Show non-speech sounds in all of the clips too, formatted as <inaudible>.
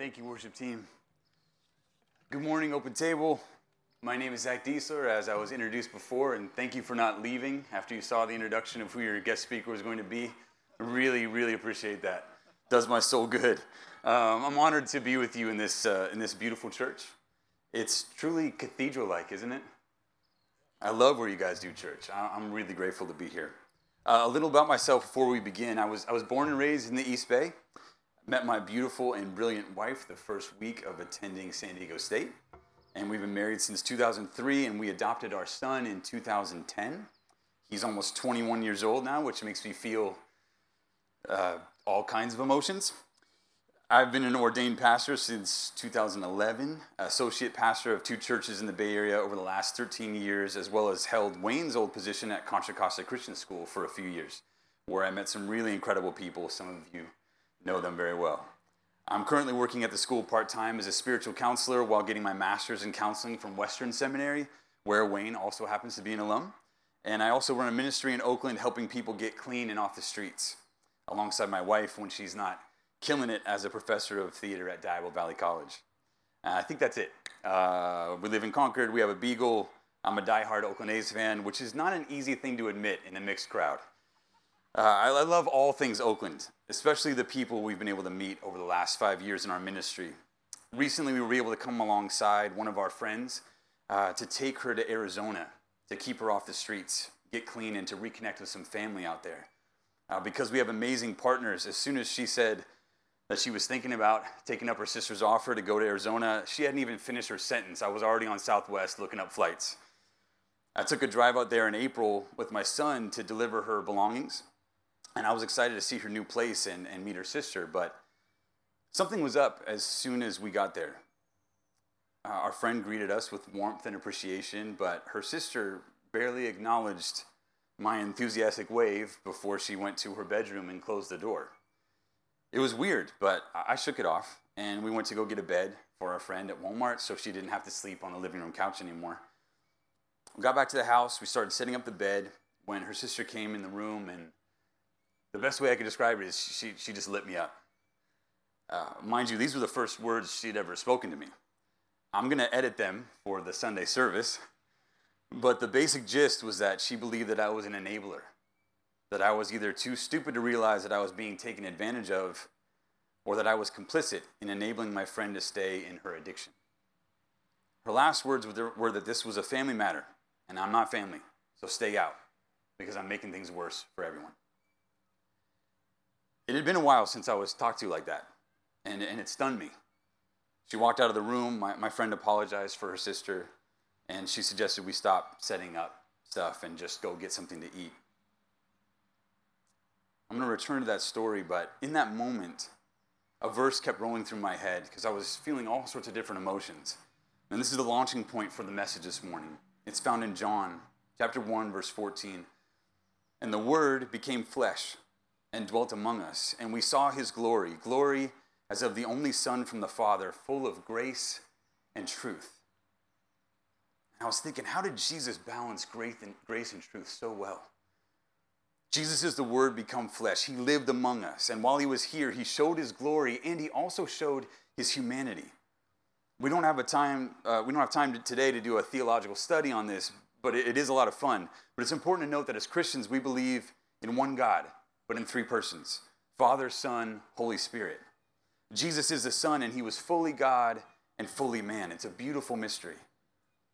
Thank you, worship team. Good morning, Open Table. My name is Zach Diesler, as I was introduced before, and thank you for not leaving after you saw the introduction of who your guest speaker was going to be. Really, really appreciate that. Does my soul good. Um, I'm honored to be with you in this, uh, in this beautiful church. It's truly cathedral like, isn't it? I love where you guys do church. I- I'm really grateful to be here. Uh, a little about myself before we begin. I was, I was born and raised in the East Bay. Met my beautiful and brilliant wife the first week of attending San Diego State. And we've been married since 2003, and we adopted our son in 2010. He's almost 21 years old now, which makes me feel uh, all kinds of emotions. I've been an ordained pastor since 2011, associate pastor of two churches in the Bay Area over the last 13 years, as well as held Wayne's old position at Contra Costa Christian School for a few years, where I met some really incredible people. Some of you know them very well. I'm currently working at the school part time as a spiritual counselor while getting my master's in counseling from Western Seminary, where Wayne also happens to be an alum. And I also run a ministry in Oakland helping people get clean and off the streets, alongside my wife when she's not killing it as a professor of theater at Diablo Valley College. Uh, I think that's it. Uh, we live in Concord. We have a Beagle. I'm a diehard Oakland A's fan, which is not an easy thing to admit in a mixed crowd. Uh, I, I love all things Oakland, especially the people we've been able to meet over the last five years in our ministry. Recently, we were able to come alongside one of our friends uh, to take her to Arizona to keep her off the streets, get clean, and to reconnect with some family out there. Uh, because we have amazing partners, as soon as she said, that she was thinking about taking up her sister's offer to go to Arizona. She hadn't even finished her sentence. I was already on Southwest looking up flights. I took a drive out there in April with my son to deliver her belongings, and I was excited to see her new place and, and meet her sister, but something was up as soon as we got there. Uh, our friend greeted us with warmth and appreciation, but her sister barely acknowledged my enthusiastic wave before she went to her bedroom and closed the door. It was weird, but I shook it off, and we went to go get a bed for our friend at Walmart so she didn't have to sleep on the living room couch anymore. We got back to the house, we started setting up the bed when her sister came in the room, and the best way I could describe it is she, she just lit me up. Uh, mind you, these were the first words she'd ever spoken to me. I'm going to edit them for the Sunday service, but the basic gist was that she believed that I was an enabler that I was either too stupid to realize that I was being taken advantage of or that I was complicit in enabling my friend to stay in her addiction. Her last words were that this was a family matter, and I'm not family, so stay out because I'm making things worse for everyone. It had been a while since I was talked to like that, and, and it stunned me. She walked out of the room. My, my friend apologized for her sister, and she suggested we stop setting up stuff and just go get something to eat. I'm going to return to that story, but in that moment, a verse kept rolling through my head because I was feeling all sorts of different emotions. And this is the launching point for the message this morning. It's found in John chapter 1 verse 14. And the word became flesh and dwelt among us, and we saw his glory, glory as of the only son from the Father, full of grace and truth. And I was thinking, how did Jesus balance grace and, grace and truth so well? Jesus is the Word become flesh. He lived among us. And while he was here, he showed his glory and he also showed his humanity. We don't have a time, uh, we don't have time to, today to do a theological study on this, but it, it is a lot of fun. But it's important to note that as Christians, we believe in one God, but in three persons Father, Son, Holy Spirit. Jesus is the Son, and he was fully God and fully man. It's a beautiful mystery.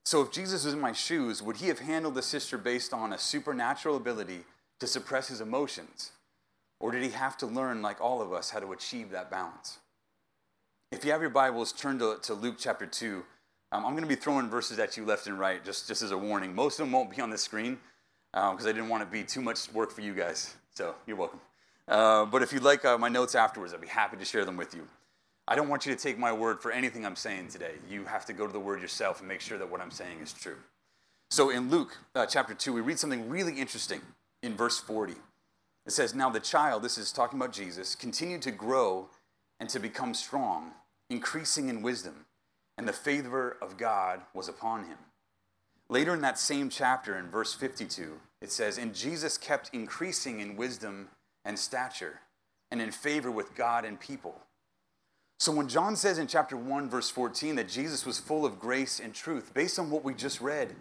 So, if Jesus was in my shoes, would he have handled the sister based on a supernatural ability to suppress his emotions? Or did he have to learn, like all of us, how to achieve that balance? If you have your Bibles, turn to, to Luke chapter 2. Um, I'm going to be throwing verses at you left and right, just, just as a warning. Most of them won't be on the screen because um, I didn't want to be too much work for you guys. So you're welcome. Uh, but if you'd like uh, my notes afterwards, I'd be happy to share them with you. I don't want you to take my word for anything I'm saying today. You have to go to the word yourself and make sure that what I'm saying is true. So in Luke uh, chapter 2, we read something really interesting in verse 40. It says, Now the child, this is talking about Jesus, continued to grow and to become strong, increasing in wisdom, and the favor of God was upon him. Later in that same chapter, in verse 52, it says, And Jesus kept increasing in wisdom and stature, and in favor with God and people. So when John says in chapter 1, verse 14, that Jesus was full of grace and truth, based on what we just read,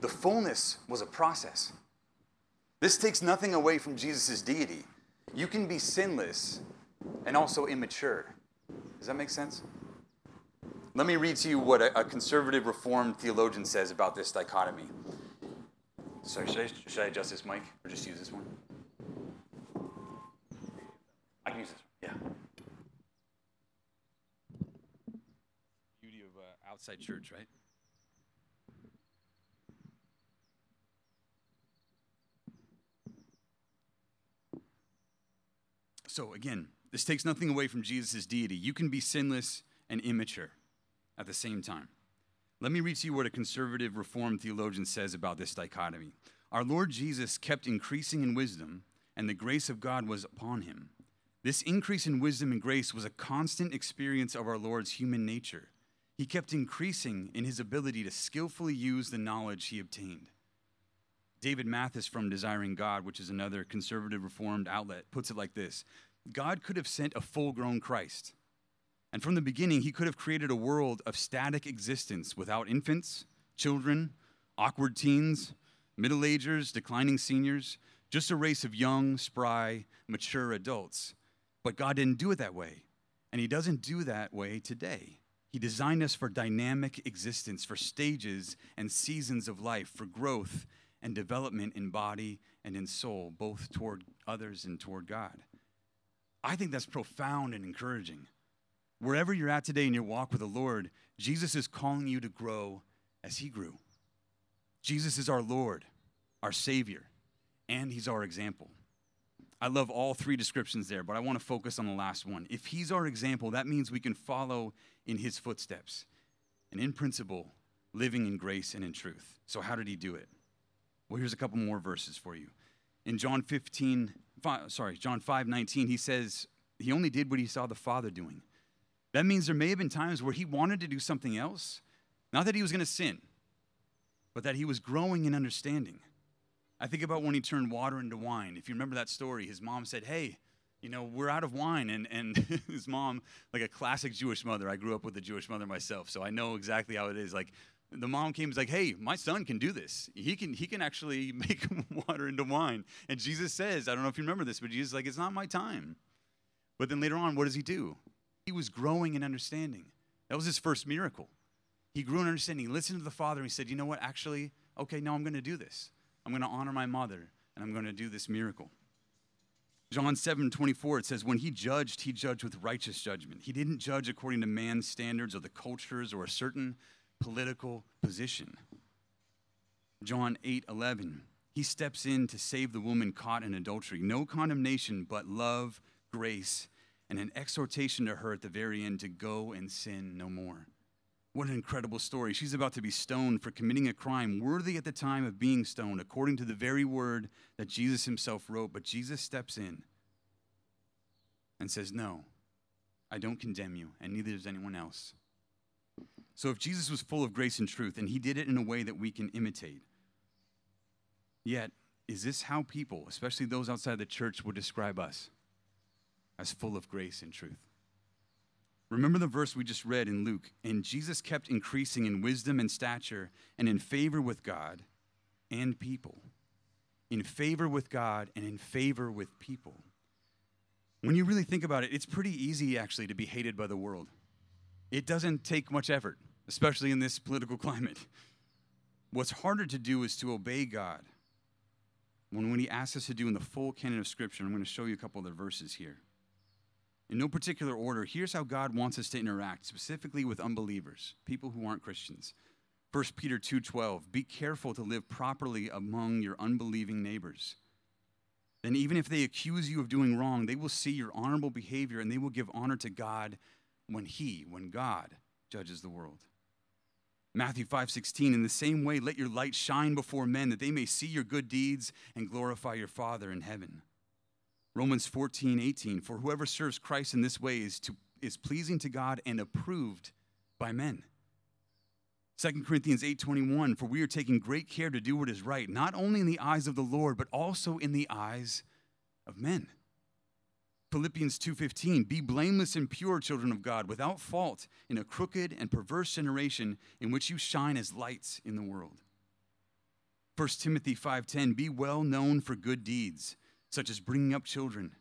the fullness was a process. This takes nothing away from Jesus' deity. You can be sinless and also immature. Does that make sense? Let me read to you what a, conservative reformed theologian says about this dichotomy. Sorry, should I, should I adjust this mic or just use this one? I can use this one, yeah. Beauty of uh, outside church, right? So again, this takes nothing away from Jesus' deity. You can be sinless and immature at the same time. Let me read to you what a conservative reformed theologian says about this dichotomy. Our Lord Jesus kept increasing in wisdom, and the grace of God was upon him. This increase in wisdom and grace was a constant experience of our Lord's human nature. He kept increasing in his ability to skillfully use the knowledge he obtained. David Mathis from Desiring God, which is another conservative reformed outlet, puts it like this God could have sent a full grown Christ. And from the beginning, he could have created a world of static existence without infants, children, awkward teens, middle agers, declining seniors, just a race of young, spry, mature adults. But God didn't do it that way. And he doesn't do that way today. He designed us for dynamic existence, for stages and seasons of life, for growth and development in body and in soul, both toward others and toward God. I think that's profound and encouraging. Wherever you're at today in your walk with the Lord, Jesus is calling you to grow as He grew. Jesus is our Lord, our Savior, and He's our example. I love all three descriptions there, but I want to focus on the last one. If He's our example, that means we can follow in His footsteps. And in principle, living in grace and in truth. So, how did He do it? Well, here's a couple more verses for you. In John 15, five, sorry, John 5 19, he says, He only did what he saw the Father doing. That means there may have been times where he wanted to do something else. Not that he was going to sin, but that he was growing in understanding. I think about when he turned water into wine. If you remember that story, his mom said, Hey, you know, we're out of wine. And, and <laughs> his mom, like a classic Jewish mother, I grew up with a Jewish mother myself, so I know exactly how it is. Like, the mom came and was like, "Hey, my son can do this. He can he can actually <laughs> make <laughs> water into wine." And Jesus says, I don't know if you remember this, but Jesus like, "It's not my time." But then later on, what does he do? He was growing in understanding. That was his first miracle. He grew in understanding. He listened to the Father and he said, "You know what? Actually, okay, now I'm going to do this. I'm going to honor my mother and I'm going to do this miracle." John 7 24, it says, When he judged, he judged with righteous judgment. He didn't judge according to man's standards or the cultures or a certain political position. John 8 11, he steps in to save the woman caught in adultery. No condemnation, but love, grace, and an exhortation to her at the very end to go and sin no more. What an incredible story. She's about to be stoned for committing a crime worthy at the time of being stoned, according to the very word that Jesus himself wrote. But Jesus steps in and says, No, I don't condemn you, and neither does anyone else. So if Jesus was full of grace and truth, and he did it in a way that we can imitate, yet, is this how people, especially those outside the church, would describe us? As full of grace and truth. Remember the verse we just read in Luke. And Jesus kept increasing in wisdom and stature and in favor with God and people. In favor with God and in favor with people. When you really think about it, it's pretty easy actually to be hated by the world. It doesn't take much effort, especially in this political <laughs> climate. What's harder to do is to obey God. When, when He asks us to do in the full canon of Scripture, I'm going to show you a couple of other verses here. In no particular order, here's how God wants us to interact, specifically with unbelievers, people who aren't Christians. 1 Peter 2:12 Be careful to live properly among your unbelieving neighbors. Then even if they accuse you of doing wrong, they will see your honorable behavior and they will give honor to God when he, when God judges the world. Matthew 5:16 in the same way let your light shine before men that they may see your good deeds and glorify your Father in heaven. Romans 14:18 for whoever serves Christ in this way is to is pleasing to God and approved by men. 2 Corinthians 8:21 for we are taking great care to do what is right not only in the eyes of the Lord but also in the eyes of men. Philippians 2:15 Be blameless and pure children of God without fault in a crooked and perverse generation in which you shine as lights in the world. 1 Timothy 5:10 Be well known for good deeds such as bringing up children,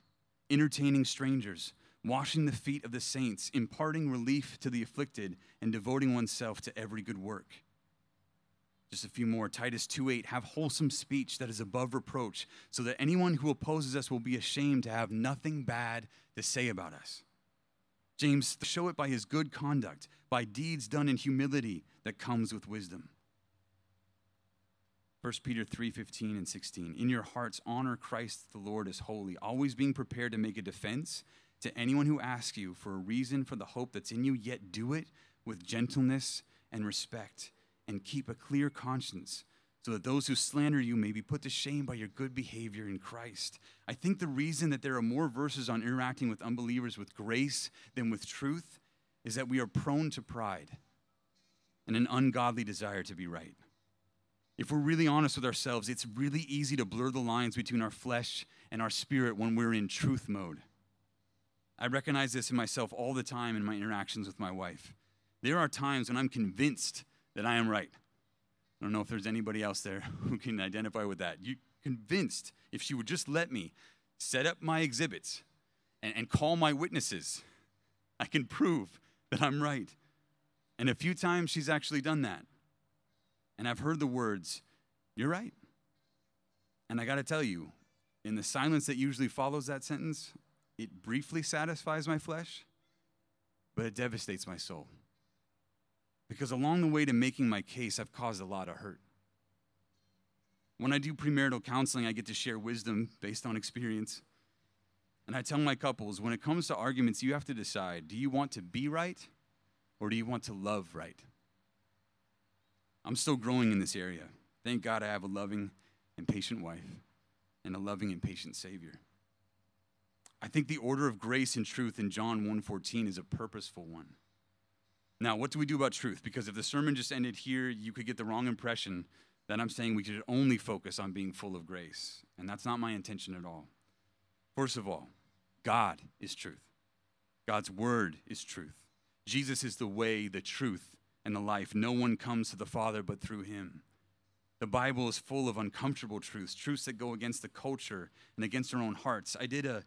entertaining strangers, washing the feet of the saints, imparting relief to the afflicted, and devoting oneself to every good work. Just a few more. Titus 2:8 Have wholesome speech that is above reproach, so that anyone who opposes us will be ashamed to have nothing bad to say about us. James show it by his good conduct, by deeds done in humility that comes with wisdom. 1 Peter 3:15 and 16 In your hearts honor Christ the Lord as holy, always being prepared to make a defense to anyone who asks you for a reason for the hope that's in you, yet do it with gentleness and respect and keep a clear conscience so that those who slander you may be put to shame by your good behavior in Christ. I think the reason that there are more verses on interacting with unbelievers with grace than with truth is that we are prone to pride and an ungodly desire to be right. If we're really honest with ourselves, it's really easy to blur the lines between our flesh and our spirit when we're in truth mode. I recognize this in myself all the time in my interactions with my wife. There are times when I'm convinced that I am right. I don't know if there's anybody else there <laughs> who can identify with that. You convinced if she would just let me set up my exhibits and, and call my witnesses, I can prove that I'm right. And a few times she's actually done that. And I've heard the words, You're right. And I got to tell you, in the silence that usually follows that sentence, it briefly satisfies my flesh, but it devastates my soul. Because along the way to making my case, I've caused a lot of hurt. When I do premarital counseling, I get to share wisdom based on experience. And I tell my couples when it comes to arguments, you have to decide do you want to be right or do you want to love right? I'm still growing in this area. Thank God I have a loving and patient wife and a loving and patient Savior. I think the order of grace and truth in John 1:14 is a purposeful one. Now, what do we do about truth? Because if the sermon just ended here, you could get the wrong impression that I'm saying we should only focus on being full of grace. And that's not my intention at all. First of all, God is truth. God's word is truth. Jesus is the way, the truth, and the life. No one comes to the Father but through him. The Bible is full of uncomfortable truths, truths that go against the culture and against our own hearts. I did a,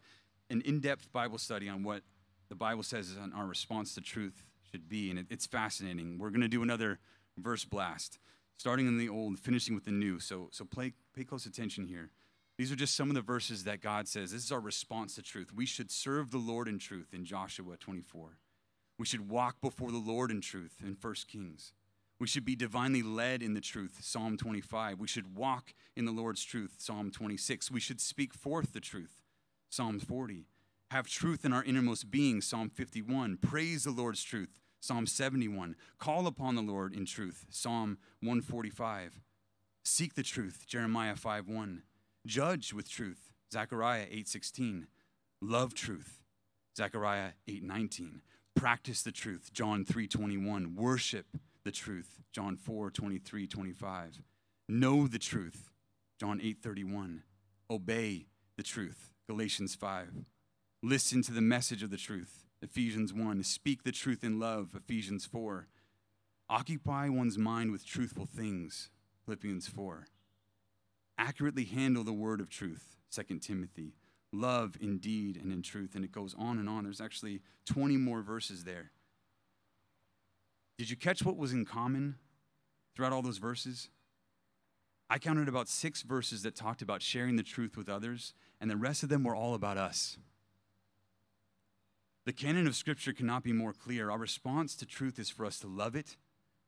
an in depth Bible study on what the Bible says on our response to truth should be, and it, it's fascinating. We're going to do another verse blast, starting in the old, finishing with the new. So, so play, pay close attention here. These are just some of the verses that God says. This is our response to truth. We should serve the Lord in truth in Joshua 24. We should walk before the Lord in truth in 1 Kings. We should be divinely led in the truth, Psalm 25. We should walk in the Lord's truth, Psalm 26. We should speak forth the truth, Psalm 40 have truth in our innermost being, Psalm 51. Praise the Lord's truth, Psalm 71. Call upon the Lord in truth, Psalm 145. Seek the truth, Jeremiah 5 1. Judge with truth, Zechariah 8 16. Love truth, Zechariah 8 19. Practice the truth, John 3 21. Worship the truth, John 4 23 25. Know the truth, John 8 31. Obey the truth, Galatians 5. Listen to the message of the truth. Ephesians 1. Speak the truth in love. Ephesians 4. Occupy one's mind with truthful things. Philippians 4. Accurately handle the word of truth. 2 Timothy. Love in deed and in truth. And it goes on and on. There's actually 20 more verses there. Did you catch what was in common throughout all those verses? I counted about six verses that talked about sharing the truth with others, and the rest of them were all about us. The canon of Scripture cannot be more clear. Our response to truth is for us to love it,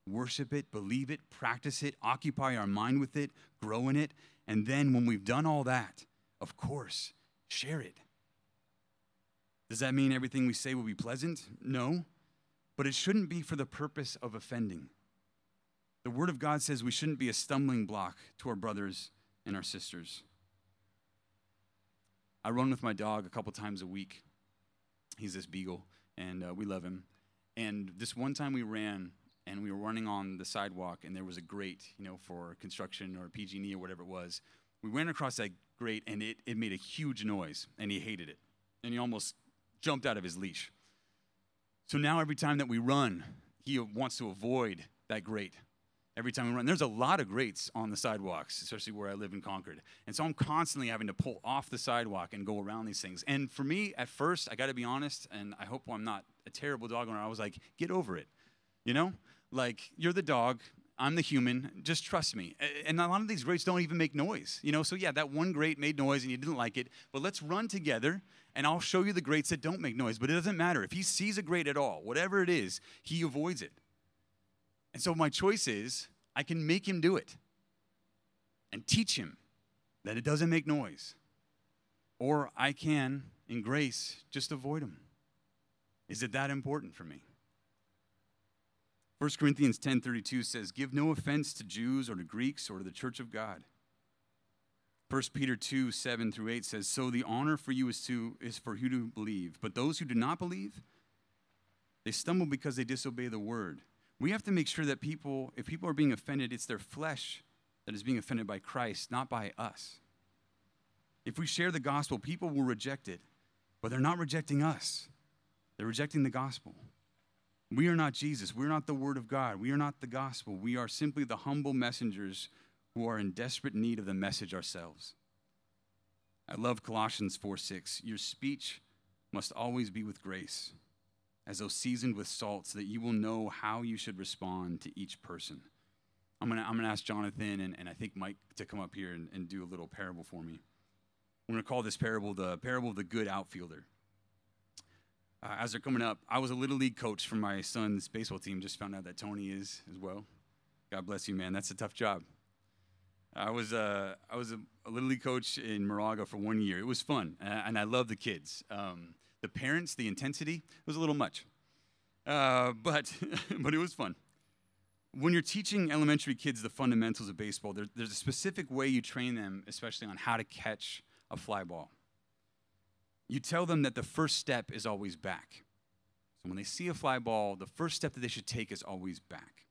worship it, believe it, practice it, occupy our mind with it, grow in it, and then when we've done all that, of course, share it. Does that mean everything we say will be pleasant? No, but it shouldn't be for the purpose of offending. The Word of God says we shouldn't be a stumbling block to our brothers and our sisters. I run with my dog a couple times a week. He's this beagle, and uh, we love him. And this one time we ran, and we were running on the sidewalk, and there was a grate, you know, for construction or PG&E or whatever it was. We ran across that grate, and it, it made a huge noise, and he hated it. and he almost jumped out of his leash. So now every time that we run, he wants to avoid that grate. Every time we run, there's a lot of grates on the sidewalks, especially where I live in Concord. And so I'm constantly having to pull off the sidewalk and go around these things. And for me, at first, I got to be honest, and I hope I'm not a terrible dog owner. I was like, get over it. You know, like you're the dog, I'm the human. Just trust me. And a lot of these grates don't even make noise. You know, so yeah, that one grate made noise and you didn't like it. But let's run together and I'll show you the grates that don't make noise. But it doesn't matter. If he sees a grate at all, whatever it is, he avoids it. And so my choice is I can make him do it and teach him that it doesn't make noise. Or I can, in grace, just avoid him. Is it that important for me? 1 Corinthians 10:32 says, "Give no offense to Jews or to Greeks or to the church of God." 1 Peter 2, 7 through 8 says, So the honor for you is to is for you to believe. But those who do not believe, they stumble because they disobey the word. We have to make sure that people, if people are being offended, it's their flesh that is being offended by Christ, not by us. If we share the gospel, people will reject it, but they're not rejecting us. They're rejecting the gospel. We are not Jesus. We're not the Word of God. We are not the gospel. We are simply the humble messengers who are in desperate need of the message ourselves. I love Colossians 4 6. Your speech must always be with grace, as though seasoned with salt, so that you will know how you should respond to each person. I'm going to I'm gonna ask Jonathan and, and I think Mike to come up here and, and do a little parable for me. I'm going to call this parable the parable of the good outfielder uh, as they're coming up, I was a little league coach for my son's baseball team. Just found out that Tony is as well. God bless you, man. That's a tough job. I was uh, I was a, a, little league coach in Moraga for one year. It was fun, and I love the kids. Um, the parents, the intensity was a little much, uh, but <laughs> but it was fun. When you're teaching elementary kids the fundamentals of baseball, there, there's a specific way you train them, especially on how to catch a fly ball you tell them that the first step is always back. So when they see a fly ball, the first step that they should take is always back.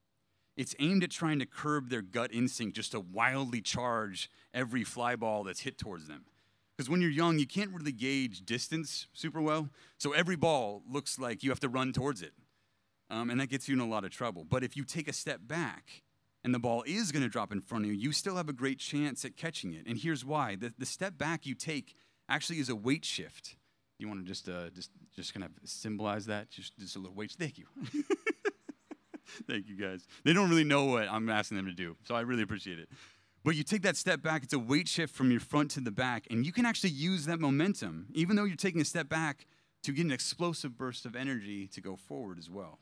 It's aimed at trying to curb their gut instinct just to wildly charge every fly ball that's hit towards them. Because when you're young, you can't really gauge distance super well. So every ball looks like you have to run towards it. Um, and that gets you in a lot of trouble. But if you take a step back and the ball is going to drop in front of you, you still have a great chance at catching it. And here's why the, the step back you take actually is a weight shift. You want to just uh, just just kind of symbolize that? Just just a little weight. Thank you. <laughs> Thank you guys. They don't really know what I'm asking them to do, so I really appreciate it. But you take that step back, it's a weight shift from your front to the back, and you can actually use that momentum, even though you're taking a step back, to get an explosive burst of energy to go forward as well.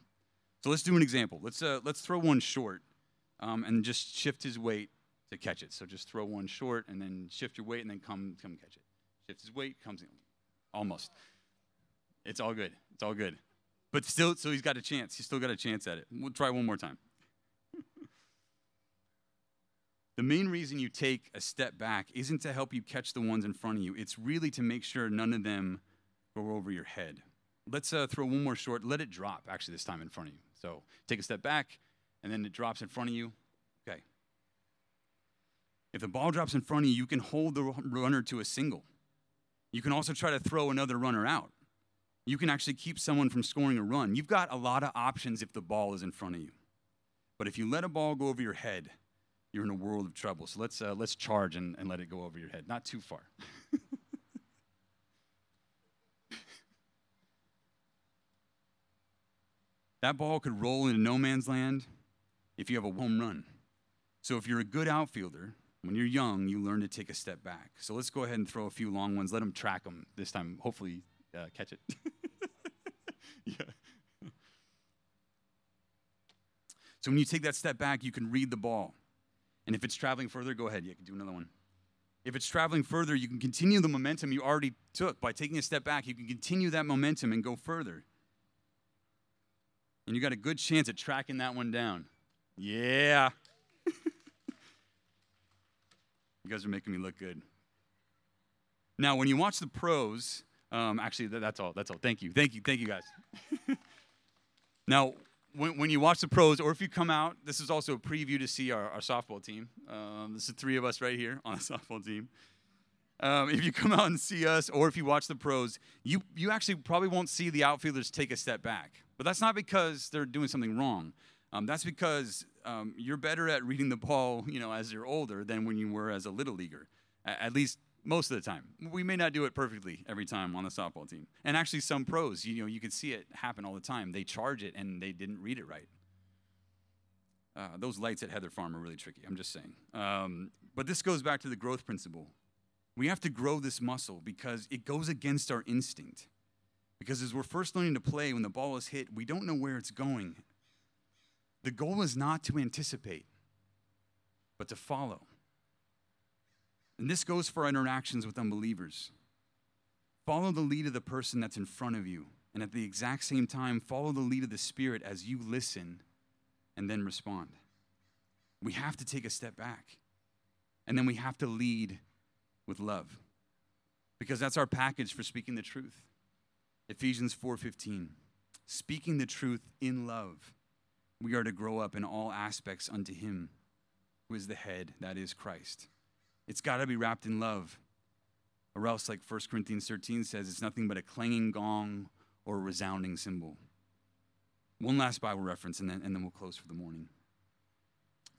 So let's do an example. Let's uh, let's throw one short, um, and just shift his weight to catch it. So just throw one short, and then shift your weight, and then come come catch it shifts his weight, comes in. Almost. It's all good. It's all good. But still, so he's got a chance. He's still got a chance at it. We'll try one more time. <laughs> the main reason you take a step back isn't to help you catch the ones in front of you, it's really to make sure none of them go over your head. Let's uh, throw one more short. Let it drop, actually, this time in front of you. So take a step back, and then it drops in front of you. Okay. If the ball drops in front of you, you can hold the runner to a single. You can also try to throw another runner out. You can actually keep someone from scoring a run. You've got a lot of options if the ball is in front of you. But if you let a ball go over your head, you're in a world of trouble. So let's, uh, let's charge and, and let it go over your head. Not too far. <laughs> that ball could roll into no man's land if you have a home run. So if you're a good outfielder, when you're young, you learn to take a step back. So let's go ahead and throw a few long ones. Let them track them this time. Hopefully, uh, catch it. <laughs> yeah. So when you take that step back, you can read the ball. And if it's traveling further, go ahead. You can do another one. If it's traveling further, you can continue the momentum you already took. By taking a step back, you can continue that momentum and go further. And you got a good chance at tracking that one down. Yeah. You guys are making me look good. Now, when you watch the pros, um, actually, that's all. That's all. Thank you. Thank you. Thank you, guys. <laughs> now, when, when you watch the pros, or if you come out, this is also a preview to see our, our softball team. Um, this is three of us right here <laughs> on a softball team. Um, if you come out and see us, or if you watch the pros, you, you actually probably won't see the outfielders take a step back. But that's not because they're doing something wrong. Um, that's because um, you're better at reading the ball, you know, as you're older than when you were as a little leaguer. At least most of the time. We may not do it perfectly every time on the softball team. And actually, some pros, you know, you can see it happen all the time. They charge it and they didn't read it right. Uh, those lights at Heather Farm are really tricky. I'm just saying. Um, but this goes back to the growth principle. We have to grow this muscle because it goes against our instinct. Because as we're first learning to play, when the ball is hit, we don't know where it's going. The goal is not to anticipate, but to follow. And this goes for interactions with unbelievers. Follow the lead of the person that's in front of you. And at the exact same time, follow the lead of the Spirit as you listen and then respond. We have to take a step back. And then we have to lead with love. Because that's our package for speaking the truth. Ephesians 4:15. Speaking the truth in love, we are to grow up in all aspects unto him who is the head, that is Christ. It's got to be wrapped in love. Or else, like 1 Corinthians 13 says, it's nothing but a clanging gong or a resounding cymbal. One last Bible reference, and then, and then we'll close for the morning.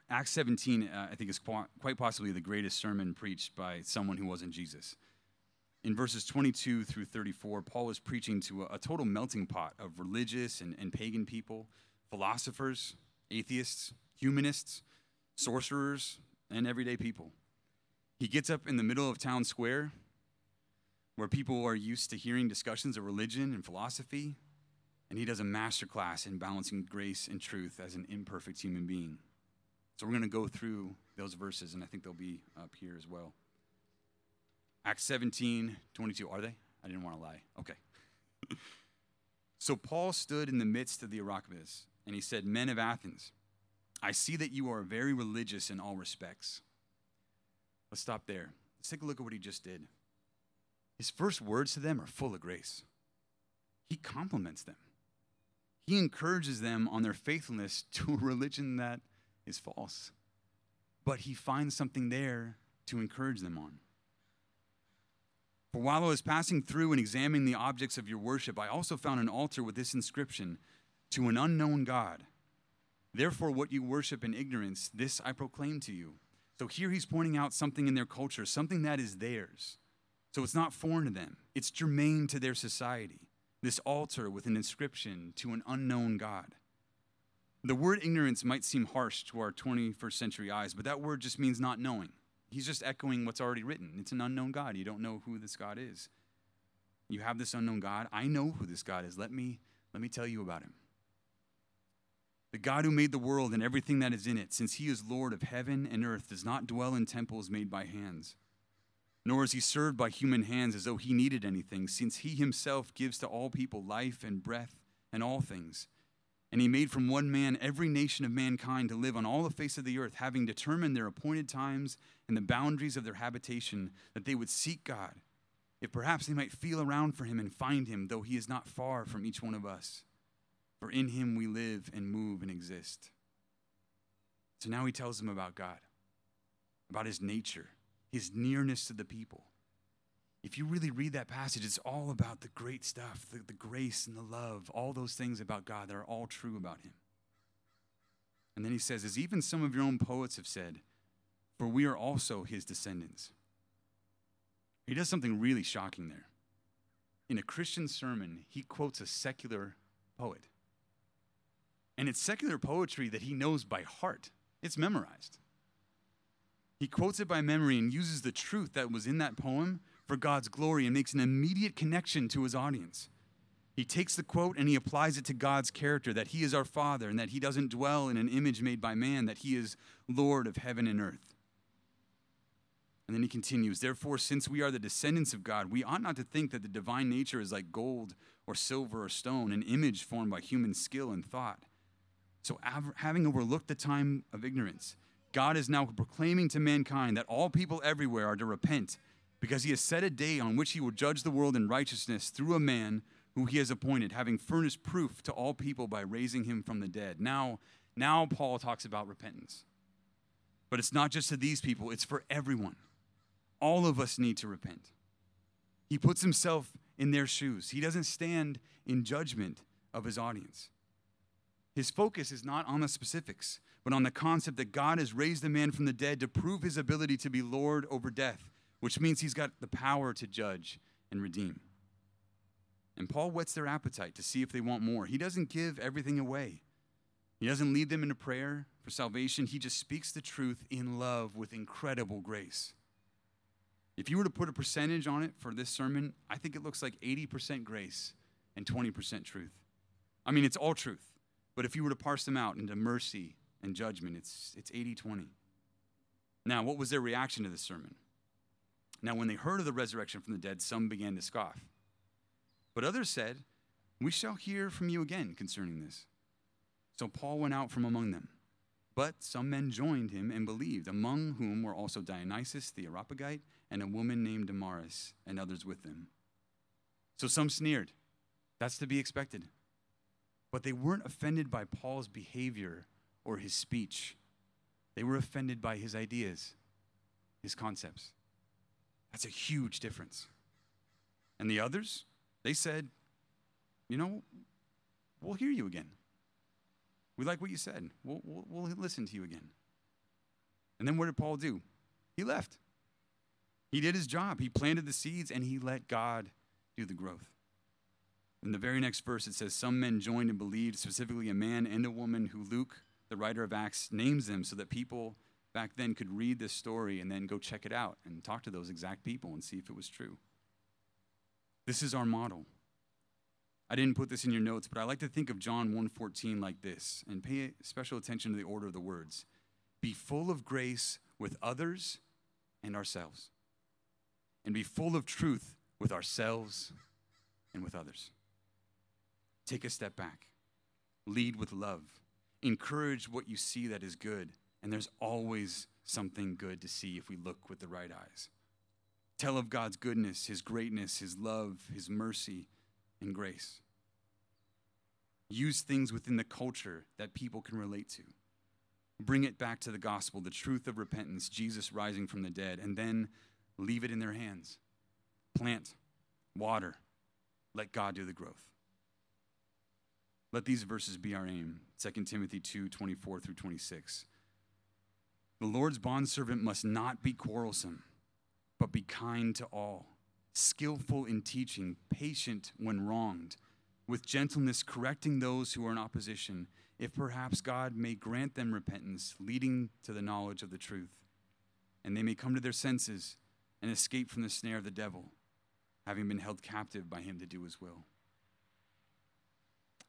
Acts 17, uh, I think, is quite possibly the greatest sermon preached by someone who wasn't Jesus. In verses 22 through 34, Paul is preaching to a, a total melting pot of religious and, and pagan people, philosophers, atheists, humanists, sorcerers, and everyday people. He gets up in the middle of town square where people are used to hearing discussions of religion and philosophy, and he does a master class in balancing grace and truth as an imperfect human being. So we're going to go through those verses, and I think they'll be up here as well. Acts 17, 22. Are they? I didn't want to lie. Okay. <laughs> so Paul stood in the midst of the Areopagus, and he said, Men of Athens, I see that you are very religious in all respects. Let's stop there. Let's take a look at what he just did. His first words to them are full of grace. He compliments them. He encourages them on their faithfulness <laughs> to a religion that is false. But he finds something there to encourage them on. For while I was passing through and examining the objects of your worship, I also found an altar with this inscription To an unknown God. Therefore, what you worship in ignorance, this I proclaim to you. So here he's pointing out something in their culture, something that is theirs. So it's not foreign to them, it's germane to their society. This altar with an inscription to an unknown God. The word ignorance might seem harsh to our 21st century eyes, but that word just means not knowing. He's just echoing what's already written. It's an unknown God. You don't know who this God is. You have this unknown God. I know who this God is. Let me, let me tell you about him. The God who made the world and everything that is in it, since he is Lord of heaven and earth, does not dwell in temples made by hands, nor is he served by human hands as though he needed anything, since he himself gives to all people life and breath and all things. And he made from one man every nation of mankind to live on all the face of the earth, having determined their appointed times and the boundaries of their habitation, that they would seek God, if perhaps they might feel around for him and find him, though he is not far from each one of us for in him we live and move and exist. So now he tells them about God, about his nature, his nearness to the people. If you really read that passage, it's all about the great stuff, the, the grace and the love, all those things about God that are all true about him. And then he says, as even some of your own poets have said, for we are also his descendants. He does something really shocking there. In a Christian sermon, he quotes a secular poet. And it's secular poetry that he knows by heart, it's memorized. He quotes it by memory and uses the truth that was in that poem for God's glory and makes an immediate connection to his audience. He takes the quote and he applies it to God's character that he is our Father and that he doesn't dwell in an image made by man, that he is Lord of heaven and earth. And then he continues, Therefore, since we are the descendants of God, we ought not to think that the divine nature is like gold or silver or stone, an image formed by human skill and thought. So, having overlooked the time of ignorance, God is now proclaiming to mankind that all people everywhere are to repent because he has set a day on which he will judge the world in righteousness through a man who he has appointed, having furnished proof to all people by raising him from the dead. Now, now Paul talks about repentance. But it's not just to these people, it's for everyone. All of us need to repent. He puts himself in their shoes. He doesn't stand in judgment of his audience. His focus is not on the specifics, but on the concept that God has raised a man from the dead to prove his ability to be Lord over death, which means he's got the power to judge and redeem. And Paul whets their appetite to see if they want more. He doesn't give everything away. He doesn't lead them into prayer for salvation. He just speaks the truth in love with incredible grace. If you were to put a percentage on it for this sermon, I think it looks like 80% grace and 20% truth. I mean, it's all truth. But if you were to parse them out into mercy and judgment, it's, it's 80 20. Now, what was their reaction to this sermon? Now, when they heard of the resurrection from the dead, some began to scoff. But others said, We shall hear from you again concerning this. So Paul went out from among them. But some men joined him and believed, among whom were also Dionysius the Areopagite and a woman named Damaris and others with them. So some sneered. That's to be expected. But they weren't offended by Paul's behavior or his speech. They were offended by his ideas, his concepts. That's a huge difference. And the others, they said, you know, we'll hear you again. We like what you said. We'll, we'll, we'll listen to you again. And then what did Paul do? He left. He did his job. He planted the seeds and he let God do the growth. In the very next verse, it says, Some men joined and believed, specifically a man and a woman who Luke, the writer of Acts, names them so that people back then could read this story and then go check it out and talk to those exact people and see if it was true. This is our model. I didn't put this in your notes, but I like to think of John 1:14 like this and pay special attention to the order of the words. Be full of grace with others and ourselves. And be full of truth with ourselves and with others. Take a step back. Lead with love. Encourage what you see that is good, and there's always something good to see if we look with the right eyes. Tell of God's goodness, his greatness, his love, his mercy and grace. Use things within the culture that people can relate to. Bring it back to the gospel, the truth of repentance, Jesus rising from the dead, and then leave it in their hands. Plant, water, let God do the growth. Let these verses be our aim 2 Timothy 2 24 through 26. The Lord's bondservant must not be quarrelsome, but be kind to all skillful in teaching, patient when wronged, with gentleness correcting those who are in opposition, if perhaps God may grant them repentance, leading to the knowledge of the truth, and they may come to their senses and escape from the snare of the devil, having been held captive by him to do his will.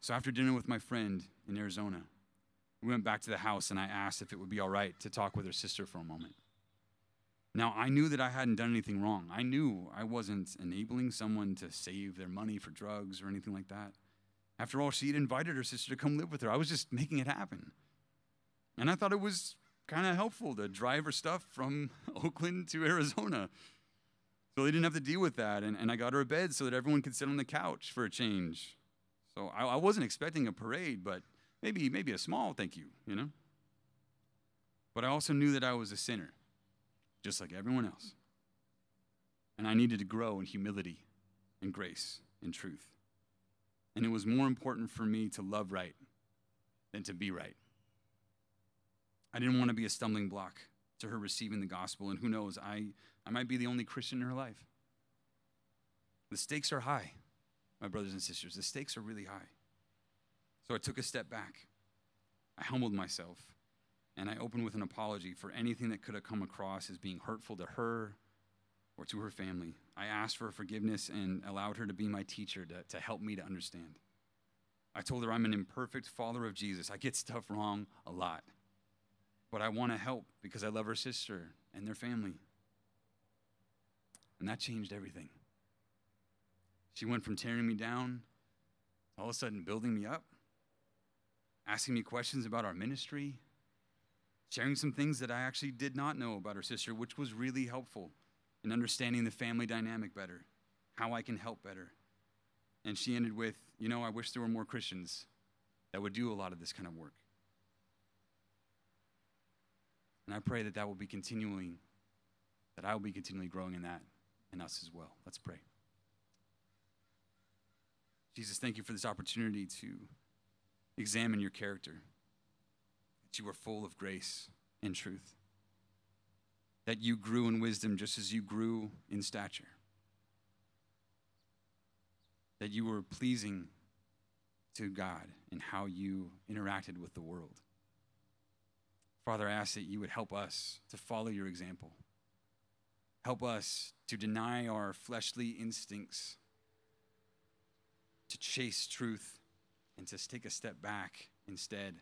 So after dinner with my friend in Arizona, we went back to the house and I asked if it would be all right to talk with her sister for a moment. Now, I knew that I hadn't done anything wrong. I knew I wasn't enabling someone to save their money for drugs or anything like that. After all, she had invited her sister to come live with her. I was just making it happen. And I thought it was kind of helpful to drive her stuff from <laughs> Oakland to Arizona. So they didn't have to deal with that. And, and I got her a bed so that everyone could sit on the couch for a change. So I, I wasn't expecting a parade, but maybe, maybe a small thank you, you know? But I also knew that I was a sinner just like everyone else. And I needed to grow in humility and grace and truth. And it was more important for me to love right than to be right. I didn't want to be a stumbling block to her receiving the gospel. And who knows, I, I might be the only Christian in her life. The stakes are high, my brothers and sisters. The stakes are really high. So I took a step back. I humbled myself and I opened with an apology for anything that could have come across as being hurtful to her or to her family. I asked for forgiveness and allowed her to be my teacher to, to help me to understand. I told her I'm an imperfect follower of Jesus. I get stuff wrong a lot. But I want to help because I love her sister and their family. And that changed everything. She went from tearing me down all of a sudden building me up, asking me questions about our ministry, sharing some things that I actually did not know about her sister, which was really helpful in understanding the family dynamic better, how I can help better. And she ended with, You know, I wish there were more Christians that would do a lot of this kind of work. And I pray that that will be continuing that I will be continually growing in that and us as well. Let's pray. Jesus, thank you for this opportunity to examine your character, that you are full of grace and truth, that you grew in wisdom just as you grew in stature, that you were pleasing to God in how you interacted with the world. Father, I ask that you would help us to follow your example. Help us to deny our fleshly instincts to chase truth and to take a step back instead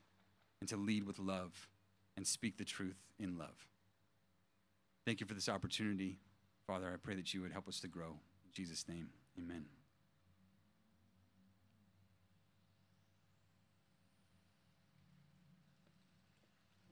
and to lead with love and speak the truth in love. Thank you for this opportunity. Father, I pray that you would help us to grow. In Jesus' name, amen.